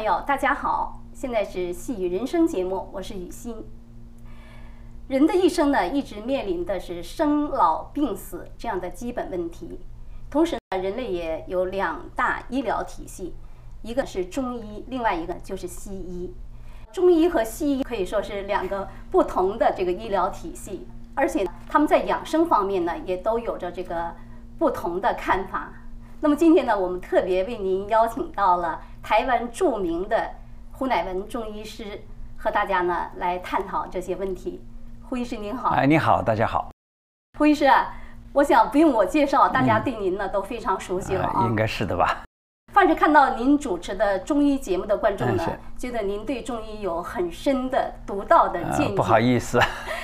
朋友，大家好，现在是《细雨人生》节目，我是雨欣。人的一生呢，一直面临的是生老病死这样的基本问题。同时呢，人类也有两大医疗体系，一个是中医，另外一个就是西医。中医和西医可以说是两个不同的这个医疗体系，而且他们在养生方面呢，也都有着这个不同的看法。那么今天呢，我们特别为您邀请到了台湾著名的胡乃文中医师，和大家呢来探讨这些问题。胡医师您好。哎，你好，大家好。胡医师，我想不用我介绍，大家对您呢都非常熟悉了啊。应该是的吧。凡是看到您主持的中医节目的观众呢，觉得您对中医有很深的独到的见解。不好意思。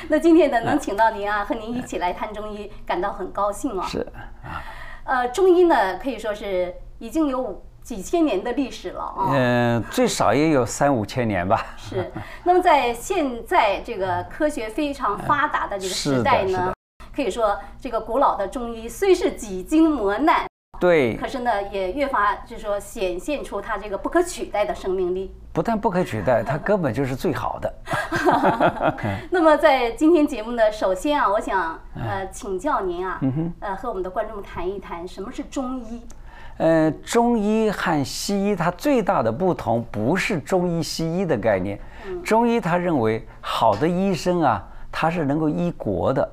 那今天呢，能请到您啊，和您一起来谈中医，感到很高兴啊。是啊。呃，中医呢可以说是已经有几千年的历史了啊。嗯，最少也有三五千年吧。是。那么在现在这个科学非常发达的这个时代呢，可以说这个古老的中医虽是几经磨难。对，可是呢，也越发就是说显现出它这个不可取代的生命力。不但不可取代，它根本就是最好的。那么在今天节目呢，首先啊，我想呃请教您啊，呃和我们的观众谈一谈什么是中医。呃，中医和西医它最大的不同不是中医西医的概念。中医他认为好的医生啊，他是能够医国的，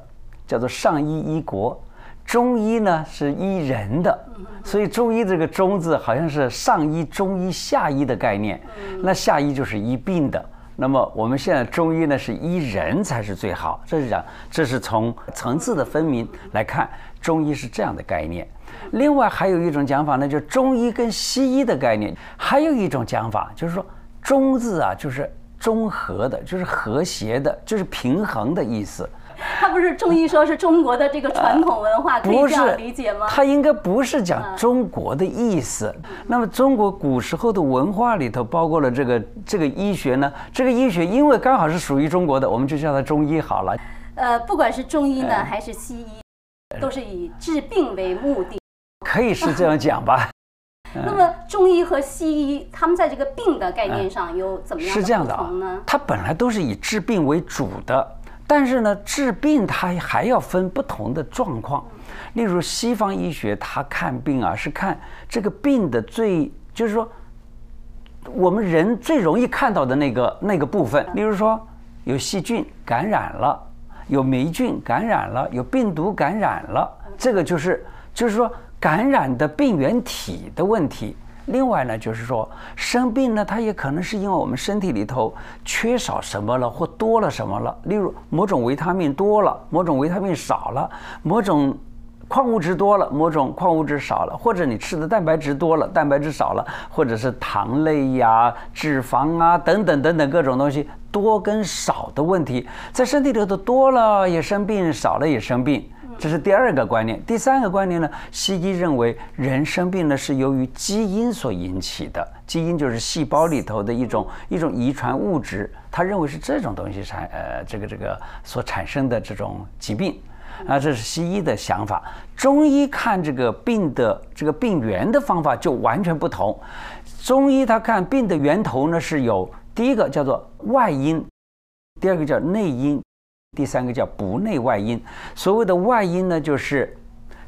叫做上医医国。中医呢是医人的，所以中医这个“中”字好像是上医、中医、下医的概念。那下医就是医病的。那么我们现在中医呢是医人才是最好。这是讲，这是从层次的分明来看，中医是这样的概念。另外还有一种讲法呢，就是中医跟西医的概念。还有一种讲法就是说，“中”字啊就是中和的，就是和谐的，就是平衡的意思。他不是中医说是中国的这个传统文化，可以这样理解吗？他应该不是讲中国的意思。那么中国古时候的文化里头包括了这个这个医学呢？这个医学因为刚好是属于中国的，我们就叫它中医好了。呃，不管是中医呢还是西医，都是以治病为目的。可以是这样讲吧。那么中医和西医，他们在这个病的概念上有怎么样的不同呢？它本来都是以治病为主的。但是呢，治病它还要分不同的状况，例如西方医学，它看病啊是看这个病的最，就是说，我们人最容易看到的那个那个部分，例如说有细菌感染了，有霉菌感染了，有病毒感染了，这个就是就是说感染的病原体的问题。另外呢，就是说生病呢，它也可能是因为我们身体里头缺少什么了，或多了什么了。例如某种维他命多了，某种维他命少了，某种矿物质多了，某种矿物质少了，或者你吃的蛋白质多了，蛋白质少了，或者是糖类呀、脂肪啊等等等等各种东西多跟少的问题，在身体里头多了也生病，少了也生病。这是第二个观念，第三个观念呢？西医认为人生病呢是由于基因所引起的，基因就是细胞里头的一种一种遗传物质，他认为是这种东西产呃这个这个所产生的这种疾病，啊，这是西医的想法。中医看这个病的这个病源的方法就完全不同，中医他看病的源头呢是有第一个叫做外因，第二个叫内因。第三个叫不内外因，所谓的外因呢，就是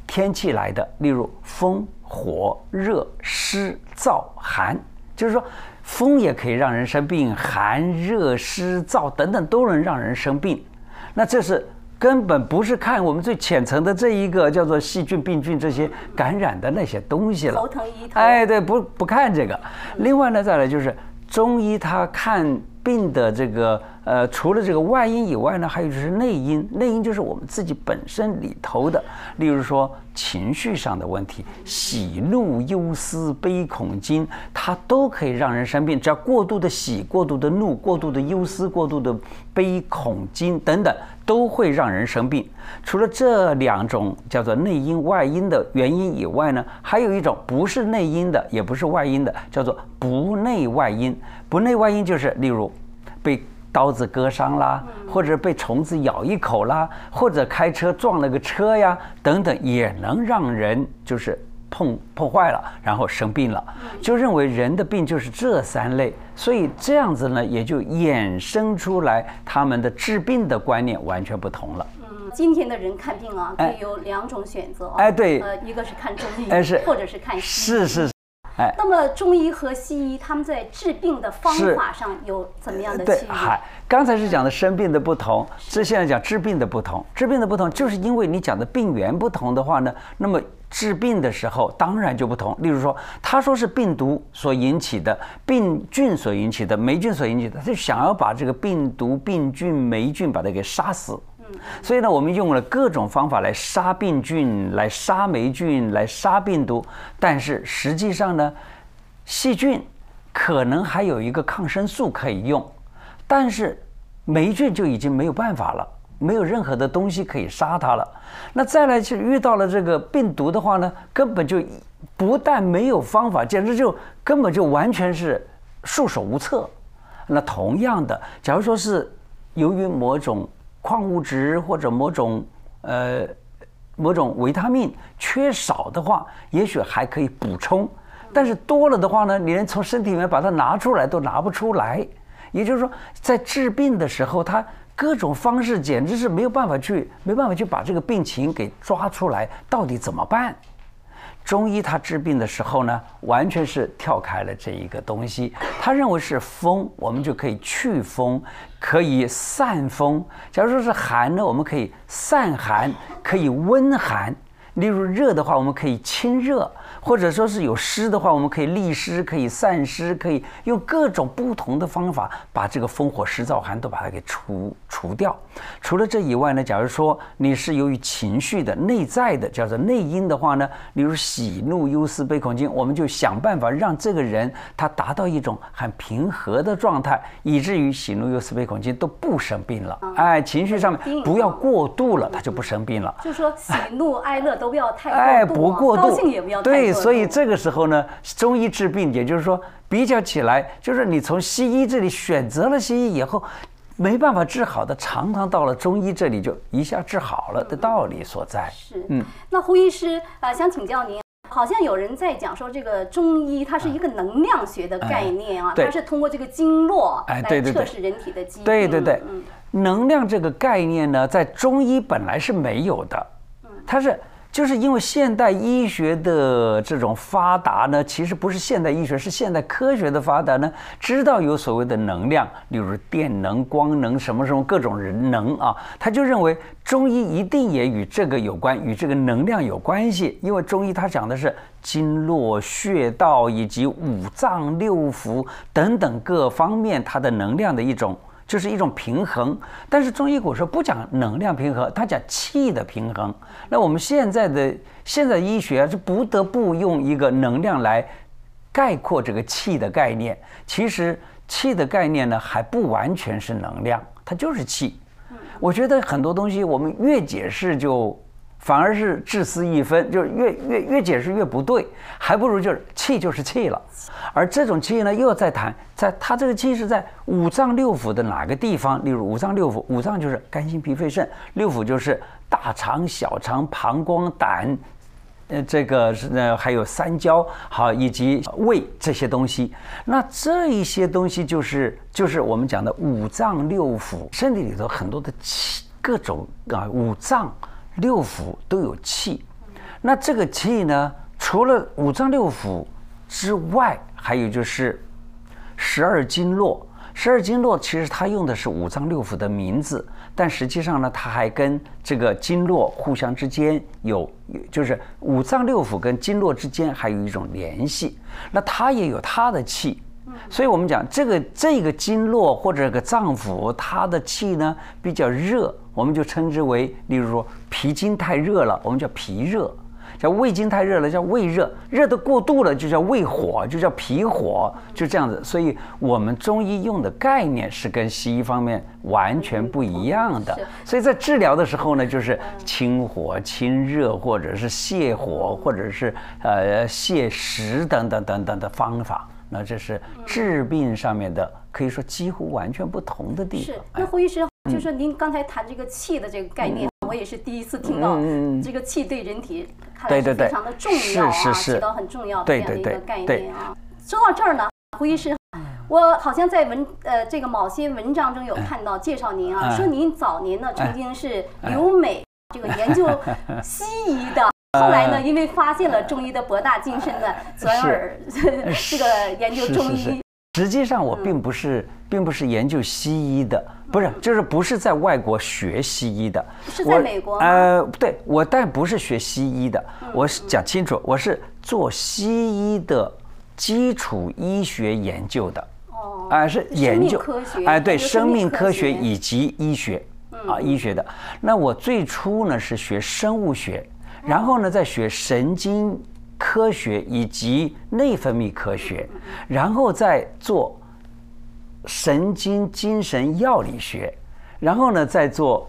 天气来的，例如风、火、热、湿、燥、寒，就是说风也可以让人生病，寒、热、湿、燥等等都能让人生病。那这是根本不是看我们最浅层的这一个叫做细菌、病菌这些感染的那些东西了。头疼医头。哎，对，不不看这个。另外呢，再来就是中医，他看病的这个。呃，除了这个外因以外呢，还有就是内因。内因就是我们自己本身里头的，例如说情绪上的问题，喜怒忧思悲恐惊，它都可以让人生病。只要过度的喜、过度的怒、过度的忧思、过度的悲恐惊等等，都会让人生病。除了这两种叫做内因外因的原因以外呢，还有一种不是内因的，也不是外因的，叫做不内外因。不内外因就是例如被。刀子割伤啦，或者被虫子咬一口啦，或者开车撞了个车呀，等等，也能让人就是碰破坏了，然后生病了，就认为人的病就是这三类，所以这样子呢，也就衍生出来他们的治病的观念完全不同了。嗯，今天的人看病啊，可以有两种选择。哎，对，呃，一个是看中医，哎是，或者是看西医。是是。哎，那么中医和西医他们在治病的方法上有怎么样的区别？嗨，刚才是讲的生病的不同，这现在讲治病的不同。治病的不同，就是因为你讲的病源不同的话呢，那么治病的时候当然就不同。例如说，他说是病毒所引起的、病菌所引起的、霉菌所引起的，他就想要把这个病毒、病菌、霉菌把它给杀死。所以呢，我们用了各种方法来杀病菌、来杀霉菌、来杀病毒，但是实际上呢，细菌可能还有一个抗生素可以用，但是霉菌就已经没有办法了，没有任何的东西可以杀它了。那再来就遇到了这个病毒的话呢，根本就不但没有方法，简直就根本就完全是束手无策。那同样的，假如说是由于某种矿物质或者某种呃某种维他命缺少的话，也许还可以补充，但是多了的话呢，你连从身体里面把它拿出来都拿不出来。也就是说，在治病的时候，他各种方式简直是没有办法去，没办法去把这个病情给抓出来，到底怎么办？中医他治病的时候呢，完全是跳开了这一个东西。他认为是风，我们就可以祛风，可以散风。假如说是寒呢，我们可以散寒，可以温寒。例如热的话，我们可以清热。或者说是有湿的话，我们可以利湿，可以散湿，可以用各种不同的方法把这个风火湿燥寒都把它给除除掉。除了这以外呢，假如说你是由于情绪的内在的叫做内因的话呢，例如喜怒忧思悲恐惊，我们就想办法让这个人他达到一种很平和的状态，以至于喜怒忧思悲恐惊都不生病了。哎，情绪上面不要过度了，他就不生病了。就说喜怒哀乐都不要太哎不过度，高兴也不要对。所以这个时候呢，中医治病，也就是说比较起来，就是你从西医这里选择了西医以后，没办法治好的，常常到了中医这里就一下治好了的道理所在。是，嗯，那胡医师啊，想请教您，好像有人在讲说，这个中医它是一个能量学的概念啊，它是通过这个经络来测试人体的基因。对对对，能量这个概念呢，在中医本来是没有的，它是。就是因为现代医学的这种发达呢，其实不是现代医学，是现代科学的发达呢。知道有所谓的能量，例如电能、光能什么什么各种人能啊，他就认为中医一定也与这个有关，与这个能量有关系。因为中医它讲的是经络、穴道以及五脏六腑等等各方面它的能量的一种。就是一种平衡，但是中医古说不讲能量平衡，它讲气的平衡。那我们现在的现在医学是不得不用一个能量来概括这个气的概念。其实气的概念呢，还不完全是能量，它就是气。我觉得很多东西我们越解释就。反而是自私一分，就是越越越解释越不对，还不如就是气就是气了。而这种气呢，又在谈，在它这个气是在五脏六腑的哪个地方？例如五脏六腑，五脏就是肝心脾肺肾，六腑就是大肠、小肠、膀胱、胆，呃，这个是呢，还有三焦，好，以及胃这些东西。那这一些东西就是就是我们讲的五脏六腑，身体里头很多的气，各种啊五脏。六腑都有气，那这个气呢？除了五脏六腑之外，还有就是十二经络。十二经络其实它用的是五脏六腑的名字，但实际上呢，它还跟这个经络互相之间有，就是五脏六腑跟经络之间还有一种联系。那它也有它的气。所以我们讲这个这个经络或者个脏腑，它的气呢比较热，我们就称之为，例如说脾经太热了，我们叫脾热；叫胃经太热了，叫胃热；热的过度了，就叫胃火，就叫脾火，就这样子。所以我们中医用的概念是跟西医方面完全不一样的。所以在治疗的时候呢，就是清火、清热，或者是泻火，或者是呃泻食等等等等的方法。那这是治病上面的，可以说几乎完全不同的地方。是，那胡医师，就是您刚才谈这个气的这个概念，我也是第一次听到。这个气对人体看来是非常的重要啊，是是是。起到很重要的这样的一个概对念啊。说到这儿呢，胡医师，我好像在文呃这个某些文章中有看到介绍您啊，哎。说您早年呢曾经是留美这个研究西医的。后来呢，因为发现了中医的博大精深呢，转而 这个研究中医。实际上，我并不是，并不是研究西医的，不是，就是不是在外国学西医的。是在我美国吗？呃，对，我但不是学西医的，我是讲清楚，我是做西医的基础医学研究的。哦。啊，是研究科学哎，对，生生命科学学。以及医学啊，医学的。那我最初呢是学生物学，然后呢再学神经科学以及内分泌科学，然后再做神经精神药理学，然后呢再做。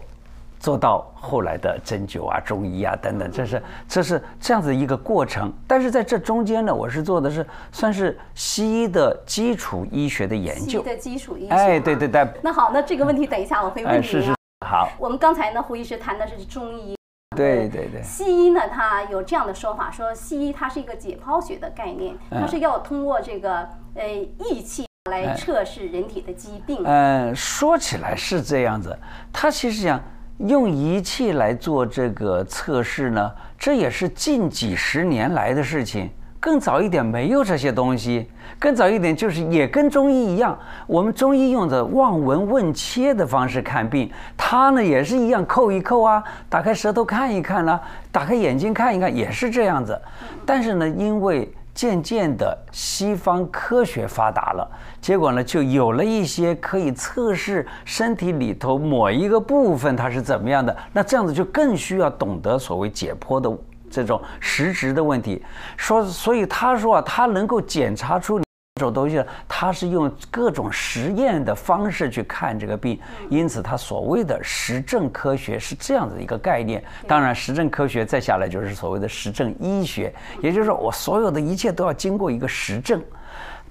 做到后来的针灸啊、中医啊等等，这是这是这样子一个过程。但是在这中间呢，我是做的是算是西医的基础医学的研究。西医的基础医学。哎，对对。对，那好，那这个问题等一下我会问哎，你是是啊。好，我们刚才呢，胡医师谈的是中医。对对对，西医呢，它有这样的说法，说西医它是一个解剖学的概念，嗯它是要通过这个呃仪器来测试人体的疾病。嗯，说起来是这样子，它其实讲用仪器来做这个测试呢，这也是近几十年来的事情。更早一点没有这些东西，更早一点就是也跟中医一样，我们中医用的望闻问切的方式看病，它呢也是一样扣一扣啊，打开舌头看一看啦、打开眼睛看一看，也是这样子。但是呢，因为渐渐的西方科学发达了，结果呢就有了一些可以测试身体里头某一个部分它是怎么样的，那这样子就更需要懂得所谓解剖的这种实质的问题。说，所以他说啊，他能够检查出你这种东西，他是用各种实验的方式去看这个病，因此他所谓的实证科学是这样子一个概念。当然，实证科学再下来就是所谓的实证医学，也就是说，我所有的一切都要经过一个实证。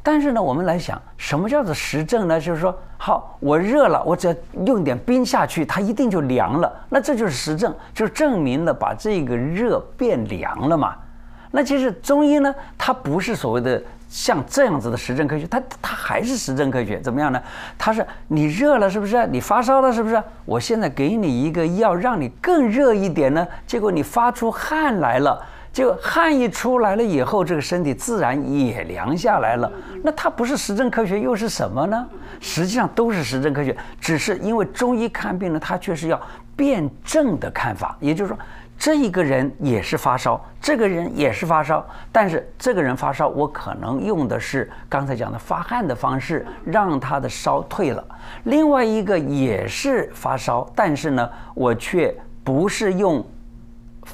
但是呢，我们来想，什么叫做实证呢？就是说，好，我热了，我只要用点冰下去，它一定就凉了。那这就是实证，就是证明了把这个热变凉了嘛。那其实中医呢，它不是所谓的像这样子的实证科学，它它还是实证科学，怎么样呢？它是你热了是不是？你发烧了是不是？我现在给你一个药，让你更热一点呢，结果你发出汗来了。就汗一出来了以后，这个身体自然也凉下来了。那它不是实证科学又是什么呢？实际上都是实证科学，只是因为中医看病呢，它却是要辩证的看法，也就是说，这一个人也是发烧，这个人也是发烧，但是这个人发烧，我可能用的是刚才讲的发汗的方式，让他的烧退了；另外一个也是发烧，但是呢，我却不是用。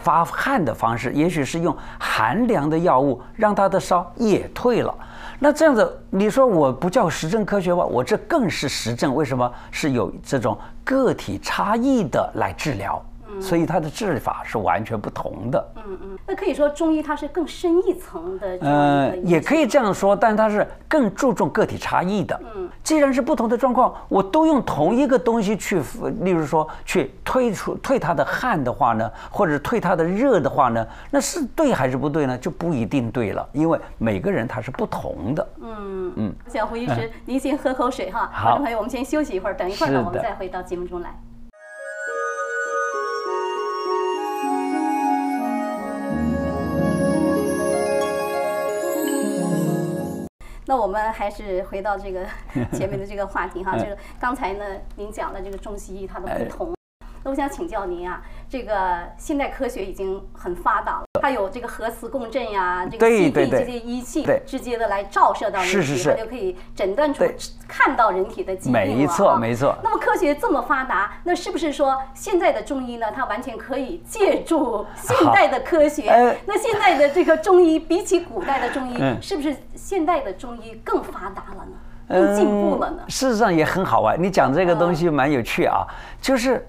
发汗的方式，也许是用寒凉的药物让他的烧也退了。那这样子，你说我不叫实证科学吧？我这更是实证。为什么是有这种个体差异的来治疗？所以它的治法是完全不同的。嗯嗯，那可以说中医它是更深一层的这样一呃，也可以这样说，但它是更注重个体差异的。嗯，既然是不同的状况，我都用同一个东西去，例如说去推出退它的汗的话呢，或者退它的热的话呢，那是对还是不对呢？就不一定对了，因为每个人他是不同的。嗯嗯，小胡医师，您先喝口水哈。好观众朋友，我们先休息一会儿，等一会儿呢，我们再回到节目中来。那我们还是回到这个 前面的这个话题哈，就是刚才呢，您讲了这个中西医它的不同。那我想请教您啊，这个现代科学已经很发达了，它有这个核磁共振呀，这个对 CT 这些仪器对直接的来照射到人体，是是是它就可以诊断出看到人体的疾病了没错啊没错那么科学这么发达，那是不是说现在的中医呢，它完全可以借助现代的科学？呃那现在的这个中医比起古代的中医，嗯是不是现代的中医更发达了呢？更进步了呢？嗯事实上也很好玩，你讲这个东西蛮有趣啊，就是。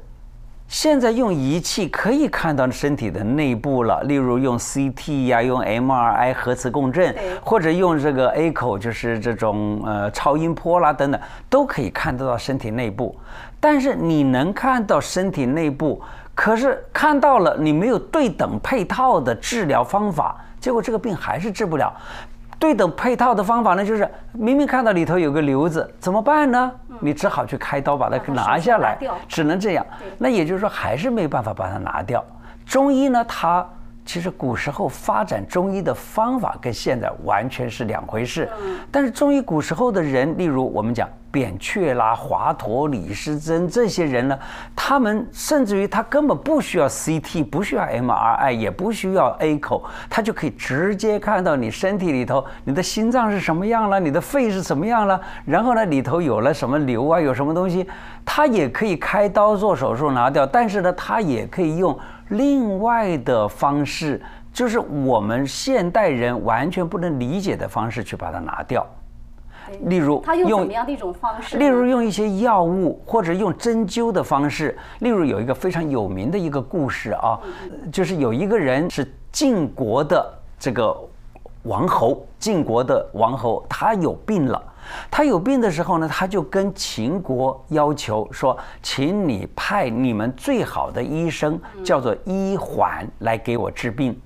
现在用仪器可以看到身体的内部了，例如用 CT 呀、用 MRI 核磁共振，或者用这个 echo，就是这种呃超音波啦等等，都可以看得到身体内部。但是你能看到身体内部，可是看到了你没有对等配套的治疗方法，结果这个病还是治不了。对等配套的方法呢，就是明明看到里头有个瘤子，怎么办呢？你只好去开刀把它拿下来，只能这样。那也就是说，还是没办法把它拿掉。中医呢，它。其实古时候发展中医的方法跟现在完全是两回事。但是中医古时候的人，例如我们讲扁鹊啦、华佗、李时珍这些人呢，他们甚至于他根本不需要 CT，不需要 MRI，也不需要 A 口，他就可以直接看到你身体里头，你的心脏是什么样了，你的肺是什么样了，然后呢里头有了什么瘤啊，有什么东西，他也可以开刀做手术拿掉。但是呢，他也可以用。另外的方式，就是我们现代人完全不能理解的方式去把它拿掉。例如，他用怎么样的一种方式？例如用一些药物，或者用针灸的方式。例如有一个非常有名的一个故事啊，就是有一个人是晋国的这个王侯，晋国的王侯，他有病了。他有病的时候呢，他就跟秦国要求说：“请你派你们最好的医生，叫做医缓，来给我治病。”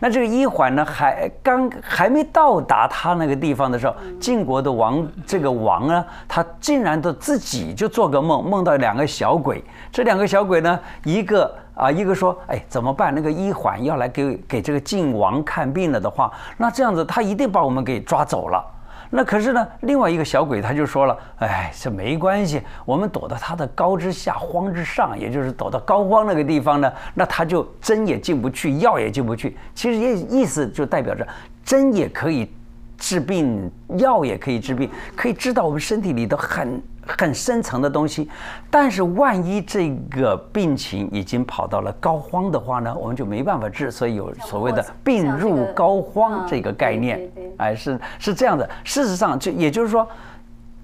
那这个医缓呢，还刚还没到达他那个地方的时候，晋国的王这个王呢，他竟然都自己就做个梦，梦到两个小鬼。这两个小鬼呢，一个啊，一个说：“哎，怎么办？那个医缓要来给给这个晋王看病了的话，那这样子他一定把我们给抓走了。”那可是呢，另外一个小鬼他就说了：“哎，这没关系，我们躲到他的高之下，荒之上，也就是躲到高荒那个地方呢，那他就针也进不去，药也进不去。其实也意思就代表着针也可以治病，药也可以治病，可以知道我们身体里的很。”很深层的东西，但是万一这个病情已经跑到了膏肓的话呢，我们就没办法治，所以有所谓的“病入膏肓”这个概念，哎，是是这样的。事实上，就也就是说，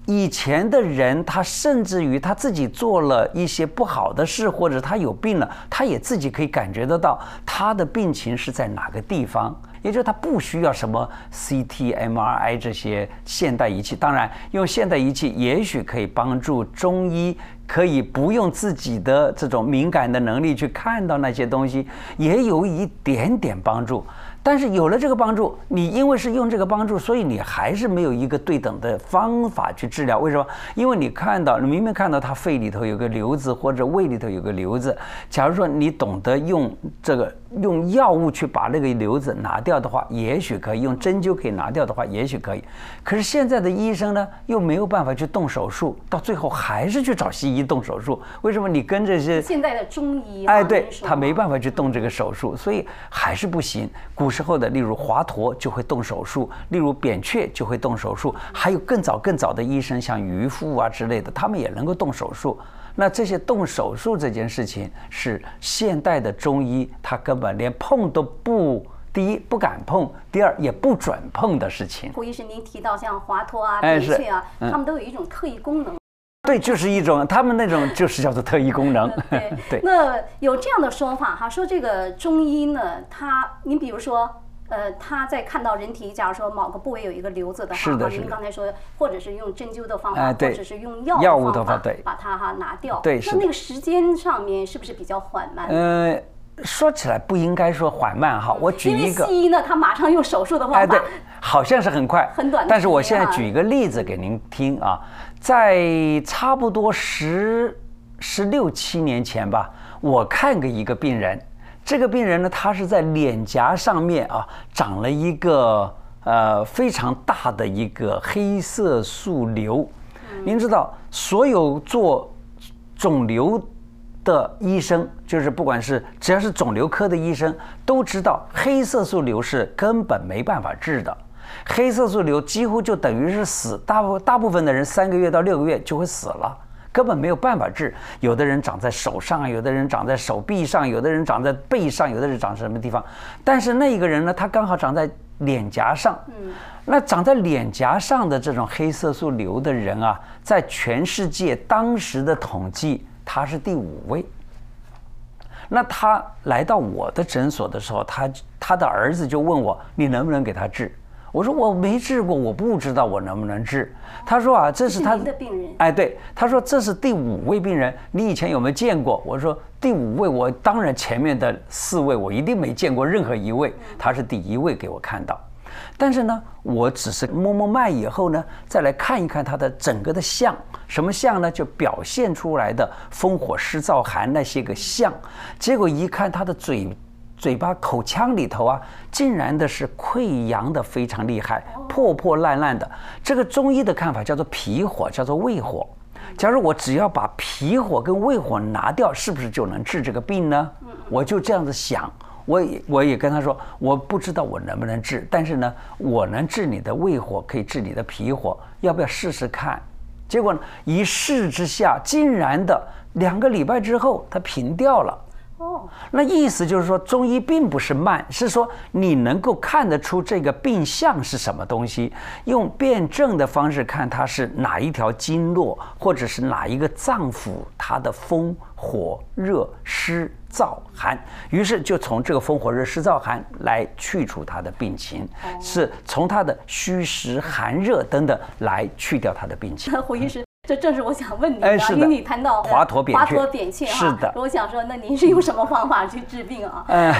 以前的人他甚至于他自己做了一些不好的事，或者他有病了，他也自己可以感觉得到他的病情是在哪个地方。也就是他不需要什么 CT、MRI 这些现代仪器，当然用现代仪器也许可以帮助中医，可以不用自己的这种敏感的能力去看到那些东西，也有一点点帮助。但是有了这个帮助，你因为是用这个帮助，所以你还是没有一个对等的方法去治疗。为什么？因为你看到，你明明看到他肺里头有个瘤子，或者胃里头有个瘤子。假如说你懂得用这个用药物去把那个瘤子拿掉的话，也许可以用针灸可以拿掉的话，也许可以。可是现在的医生呢，又没有办法去动手术，到最后还是去找西医动手术。为什么？你跟这些现在的中医，哎，对他没办法去动这个手术，所以还是不行。古。时候的，例如华佗就会动手术，例如扁鹊就会动手术，还有更早更早的医生，像渔夫啊之类的，他们也能够动手术。那这些动手术这件事情，是现代的中医他根本连碰都不，第一不敢碰，第二也不准碰的事情。胡医生，您提到像华佗啊、扁鹊啊，他们都有一种特异功能。对，就是一种，他们那种就是叫做特异功能。对，那有这样的说法哈，说这个中医呢，他，您比如说，呃，他在看到人体，假如说某个部位有一个瘤子的话，您刚才说，或者是用针灸的方法，或者是用药药物的方法，对，把它哈拿掉。对，那那个时间上面是不是比较缓慢？呃，说起来不应该说缓慢哈，我举一个，西医呢，他马上用手术的方法，哎，对，好像是很快，很短，但是我现在举一个例子给您听啊。在差不多十十六七年前吧，我看过一个病人。这个病人呢，他是在脸颊上面啊长了一个呃非常大的一个黑色素瘤。您知道，所有做肿瘤的医生，就是不管是只要是肿瘤科的医生，都知道黑色素瘤是根本没办法治的。黑色素瘤几乎就等于是死，大部大部分的人三个月到六个月就会死了，根本没有办法治。有的人长在手上，有的人长在手臂上，有的人长在背上，有的人长什么地方。但是那一个人呢，他刚好长在脸颊上。嗯，那长在脸颊上的这种黑色素瘤的人啊，在全世界当时的统计，他是第五位。那他来到我的诊所的时候，他他的儿子就问我：“你能不能给他治？”我说我没治过，我不知道我能不能治。他说啊，这是他的病人。哎，对，他说这是第五位病人，你以前有没有见过？我说第五位，我当然前面的四位我一定没见过任何一位，他是第一位给我看到。但是呢，我只是摸摸脉以后呢，再来看一看他的整个的相，什么相呢？就表现出来的风火湿燥寒那些个相。结果一看他的嘴、嘴巴、口腔里头啊，竟然的是溃疡的非常厉害，破破烂烂的。这个中医的看法叫做脾火，叫做胃火。假如我只要把脾火跟胃火拿掉，是不是就能治这个病呢？我就这样子想。我也我也跟他说，我不知道我能不能治，但是呢，我能治你的胃火，可以治你的脾火，要不要试试看？结果呢，一试之下，竟然的两个礼拜之后，他平掉了。哦，那意思就是说，中医并不是慢，是说你能够看得出这个病象是什么东西，用辨证的方式看它是哪一条经络，或者是哪一个脏腑，它的风火热湿燥寒，于是就从这个风火热湿燥寒来去除它的病情，是从它的虚实寒热等等来去掉它的病情。胡医师。这正是我想问你的，因为你谈到华佗扁鹊，华佗扁鹊是的。我想说，那您是用什么方法去治病啊？嗯，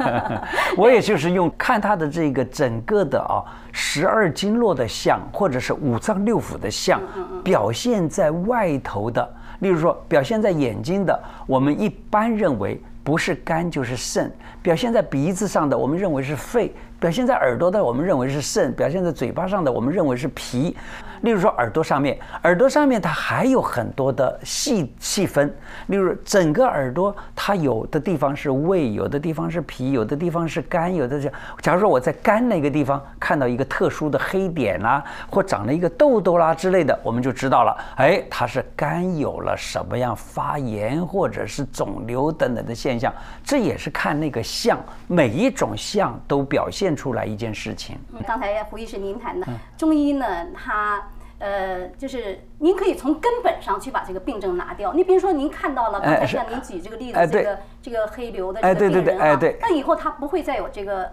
我也就是用看他的这个整个的啊十二经络的象，或者是五脏六腑的象，表现在外头的，例如说表现在眼睛的，我们一般认为不是肝就是肾；表现在鼻子上的，我们认为是肺；表现在耳朵的，我们认为是肾；表现在嘴巴上的，我们认为是脾。例如说耳朵上面，耳朵上面它还有很多的细细分。例如整个耳朵，它有的地方是胃，有的地方是脾，有的地方是肝，有的是。假如说我在肝那个地方看到一个特殊的黑点啦，或长了一个痘痘啦之类的，我们就知道了，哎，它是肝有了什么样发炎或者是肿瘤等等的现象。这也是看那个相，每一种相都表现出来一件事情。刚才胡医师您谈的中医呢，它。呃，就是您可以从根本上去把这个病症拿掉。你比如说，您看到了刚才像您举这个例子，这个这个黑瘤的这个病人啊，那以后他不会再有这个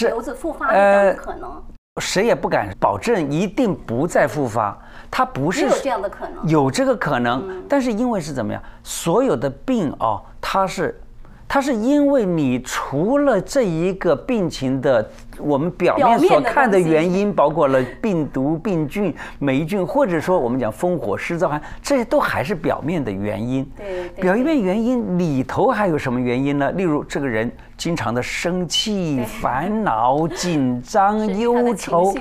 瘤子复发的可能。谁也不敢保证一定不再复发，他不是有这样的可能，有这个可能，但是因为是怎么样，所有的病哦，它是。它是因为你除了这一个病情的我们表面所看的原因，包括了病毒、病菌、霉菌，或者说我们讲风火湿燥寒，这些都还是表面的原因。对，表面原因里头还有什么原因呢？例如这个人。经常的生气、烦恼、紧张、忧愁、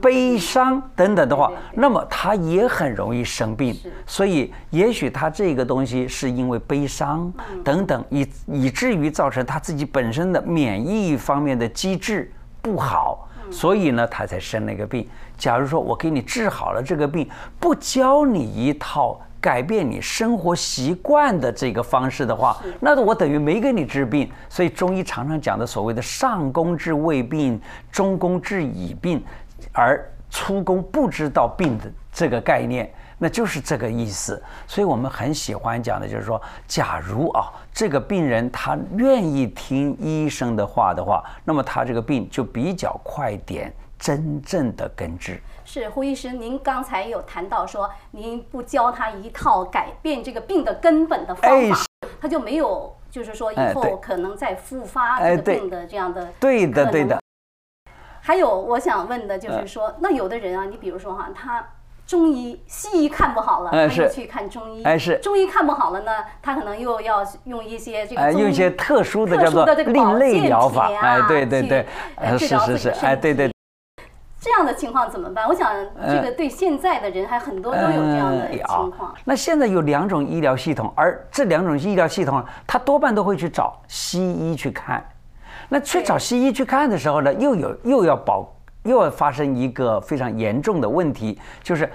悲伤等等的话，那么他也很容易生病。所以，也许他这个东西是因为悲伤等等，以以至于造成他自己本身的免疫方面的机制不好，所以呢，他才生那个病。假如说我给你治好了这个病，不教你一套。改变你生活习惯的这个方式的话，那我等于没给你治病。所以中医常常讲的所谓的上工治未病，中工治已病，而粗工不知道病的这个概念，那就是这个意思。所以我们很喜欢讲的就是说，假如啊，这个病人他愿意听医生的话的话，那么他这个病就比较快点真正的根治。是胡医师，您刚才有谈到说，您不教他一套改变这个病的根本的方法，他就没有，就是说以后可能再复发这个病的这样的对的对的。还有我想问的就是说，那有的人啊，你比如说哈，他中医、西医看不好了，他就去看中医；哎是。中医看不好了呢，他可能又要用一些这个用一些特殊的叫做另类疗法，哎对对对，是是是，哎对对。这样的情况怎么办？我想这个对现在的人还很多都有这样的情况。那现在有两种医疗系统，而这两种医疗系统，他多半都会去找西医去看。那去找西医去看的时候呢，又有又要保，又要发生一个非常严重的问题，就是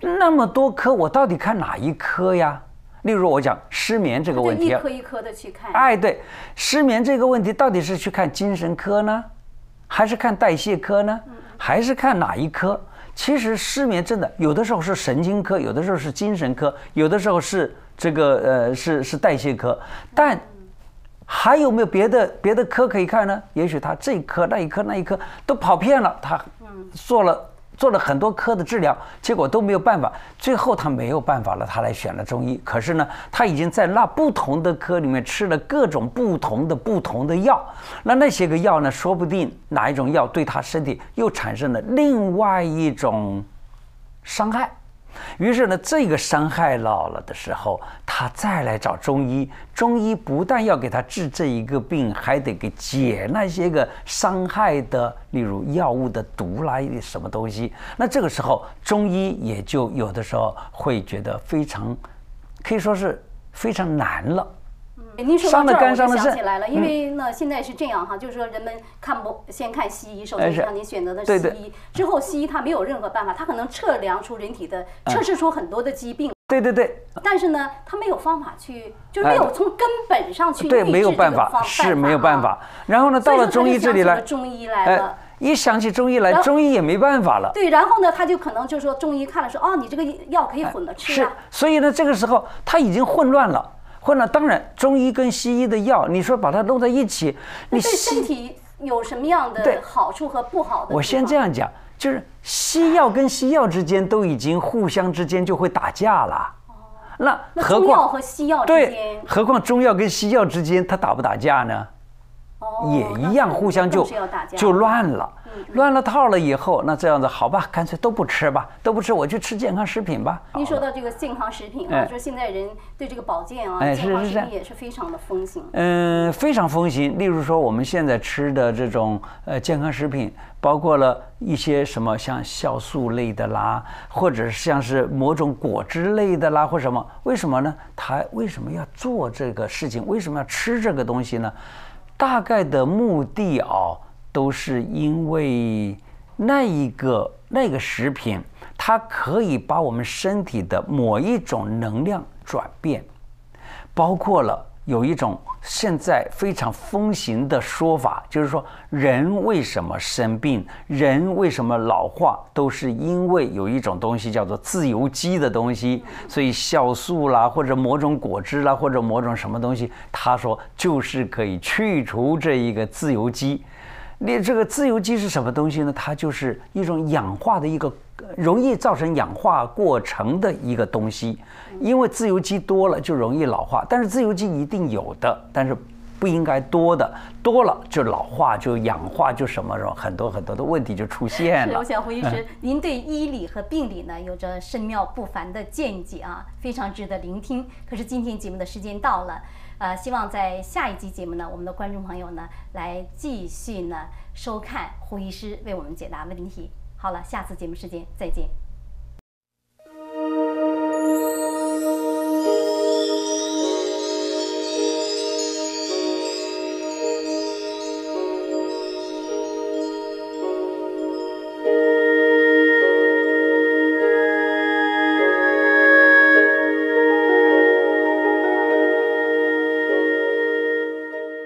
那么多科，我到底看哪一科呀？例如我讲失眠这个问题，一科一科的去看。哎，对，失眠这个问题到底是去看精神科呢，还是看代谢科呢？还是看哪一科？其实失眠真的有的时候是神经科，有的时候是精神科，有的时候是这个呃是是代谢科。但还有没有别的别的科可以看呢？也许他这一科那一科那一科都跑偏了，他做了。做了很多科的治疗，结果都没有办法。最后他没有办法了，他来选了中医。可是呢，他已经在那不同的科里面吃了各种不同的不同的药。那那些个药呢，说不定哪一种药对他身体又产生了另外一种伤害。于是呢，这个伤害老了的时候，他再来找中医。中医不但要给他治这一个病，还得给解那些个伤害的，例如药物的毒啦，什么东西。那这个时候，中医也就有的时候会觉得非常，可以说是非常难了。您说到这儿，我就想起来了，因为呢，现在是这样哈，就是说人们看不先看西医，首先让您选择的西医，之后西医它没有任何办法，它可能测量出人体的，测试出很多的疾病。对对对。但是呢，它没有方法去，就是没有从根本上去对，没有办法，是没有办法。然后呢，到了中医这里来，中医来了，一想起中医来，中医也没办法了。对，然后呢，他就可能就说中医看了说，哦，你这个药可以混着吃。是，所以呢，这个时候他已经混乱了。混乱，当然，中医跟西医的药，你说把它弄在一起，你对身体有什么样的好处和不好的？我先这样讲，就是西药跟西药之间都已经互相之间就会打架了。哦，那何况和西药之间，何况中药跟西药之间，它打不打架呢？也一样，互相就就乱了，乱了套了以后，那这样子好吧，干脆都不吃吧，都不吃，我就吃健康食品吧。您说到这个健康食品啊，说现在人对这个保健啊，健康食品也是非常的风行。嗯，非常风行。例如说，我们现在吃的这种呃健康食品，包括了一些什么像酵素类的啦，或者像是某种果汁类的啦，或什么？为什么呢？他为什么要做这个事情？为什么要吃这个东西呢？大概的目的啊，都是因为那一个那个食品，它可以把我们身体的某一种能量转变，包括了。有一种现在非常风行的说法，就是说人为什么生病，人为什么老化，都是因为有一种东西叫做自由基的东西。所以酵素啦，或者某种果汁啦，或者某种什么东西，他说就是可以去除这一个自由基。你这个自由基是什么东西呢？它就是一种氧化的一个。容易造成氧化过程的一个东西，因为自由基多了就容易老化。但是自由基一定有的，但是不应该多的，多了就老化、就氧化、就什么什么，很多很多的问题就出现了。我想胡医师，您对医理和病理呢有着深妙不凡的见解啊，非常值得聆听。可是今天节目的时间到了，呃，希望在下一集节目呢，我们的观众朋友呢来继续呢收看胡医师为我们解答问题。好了，下次节目时间再见。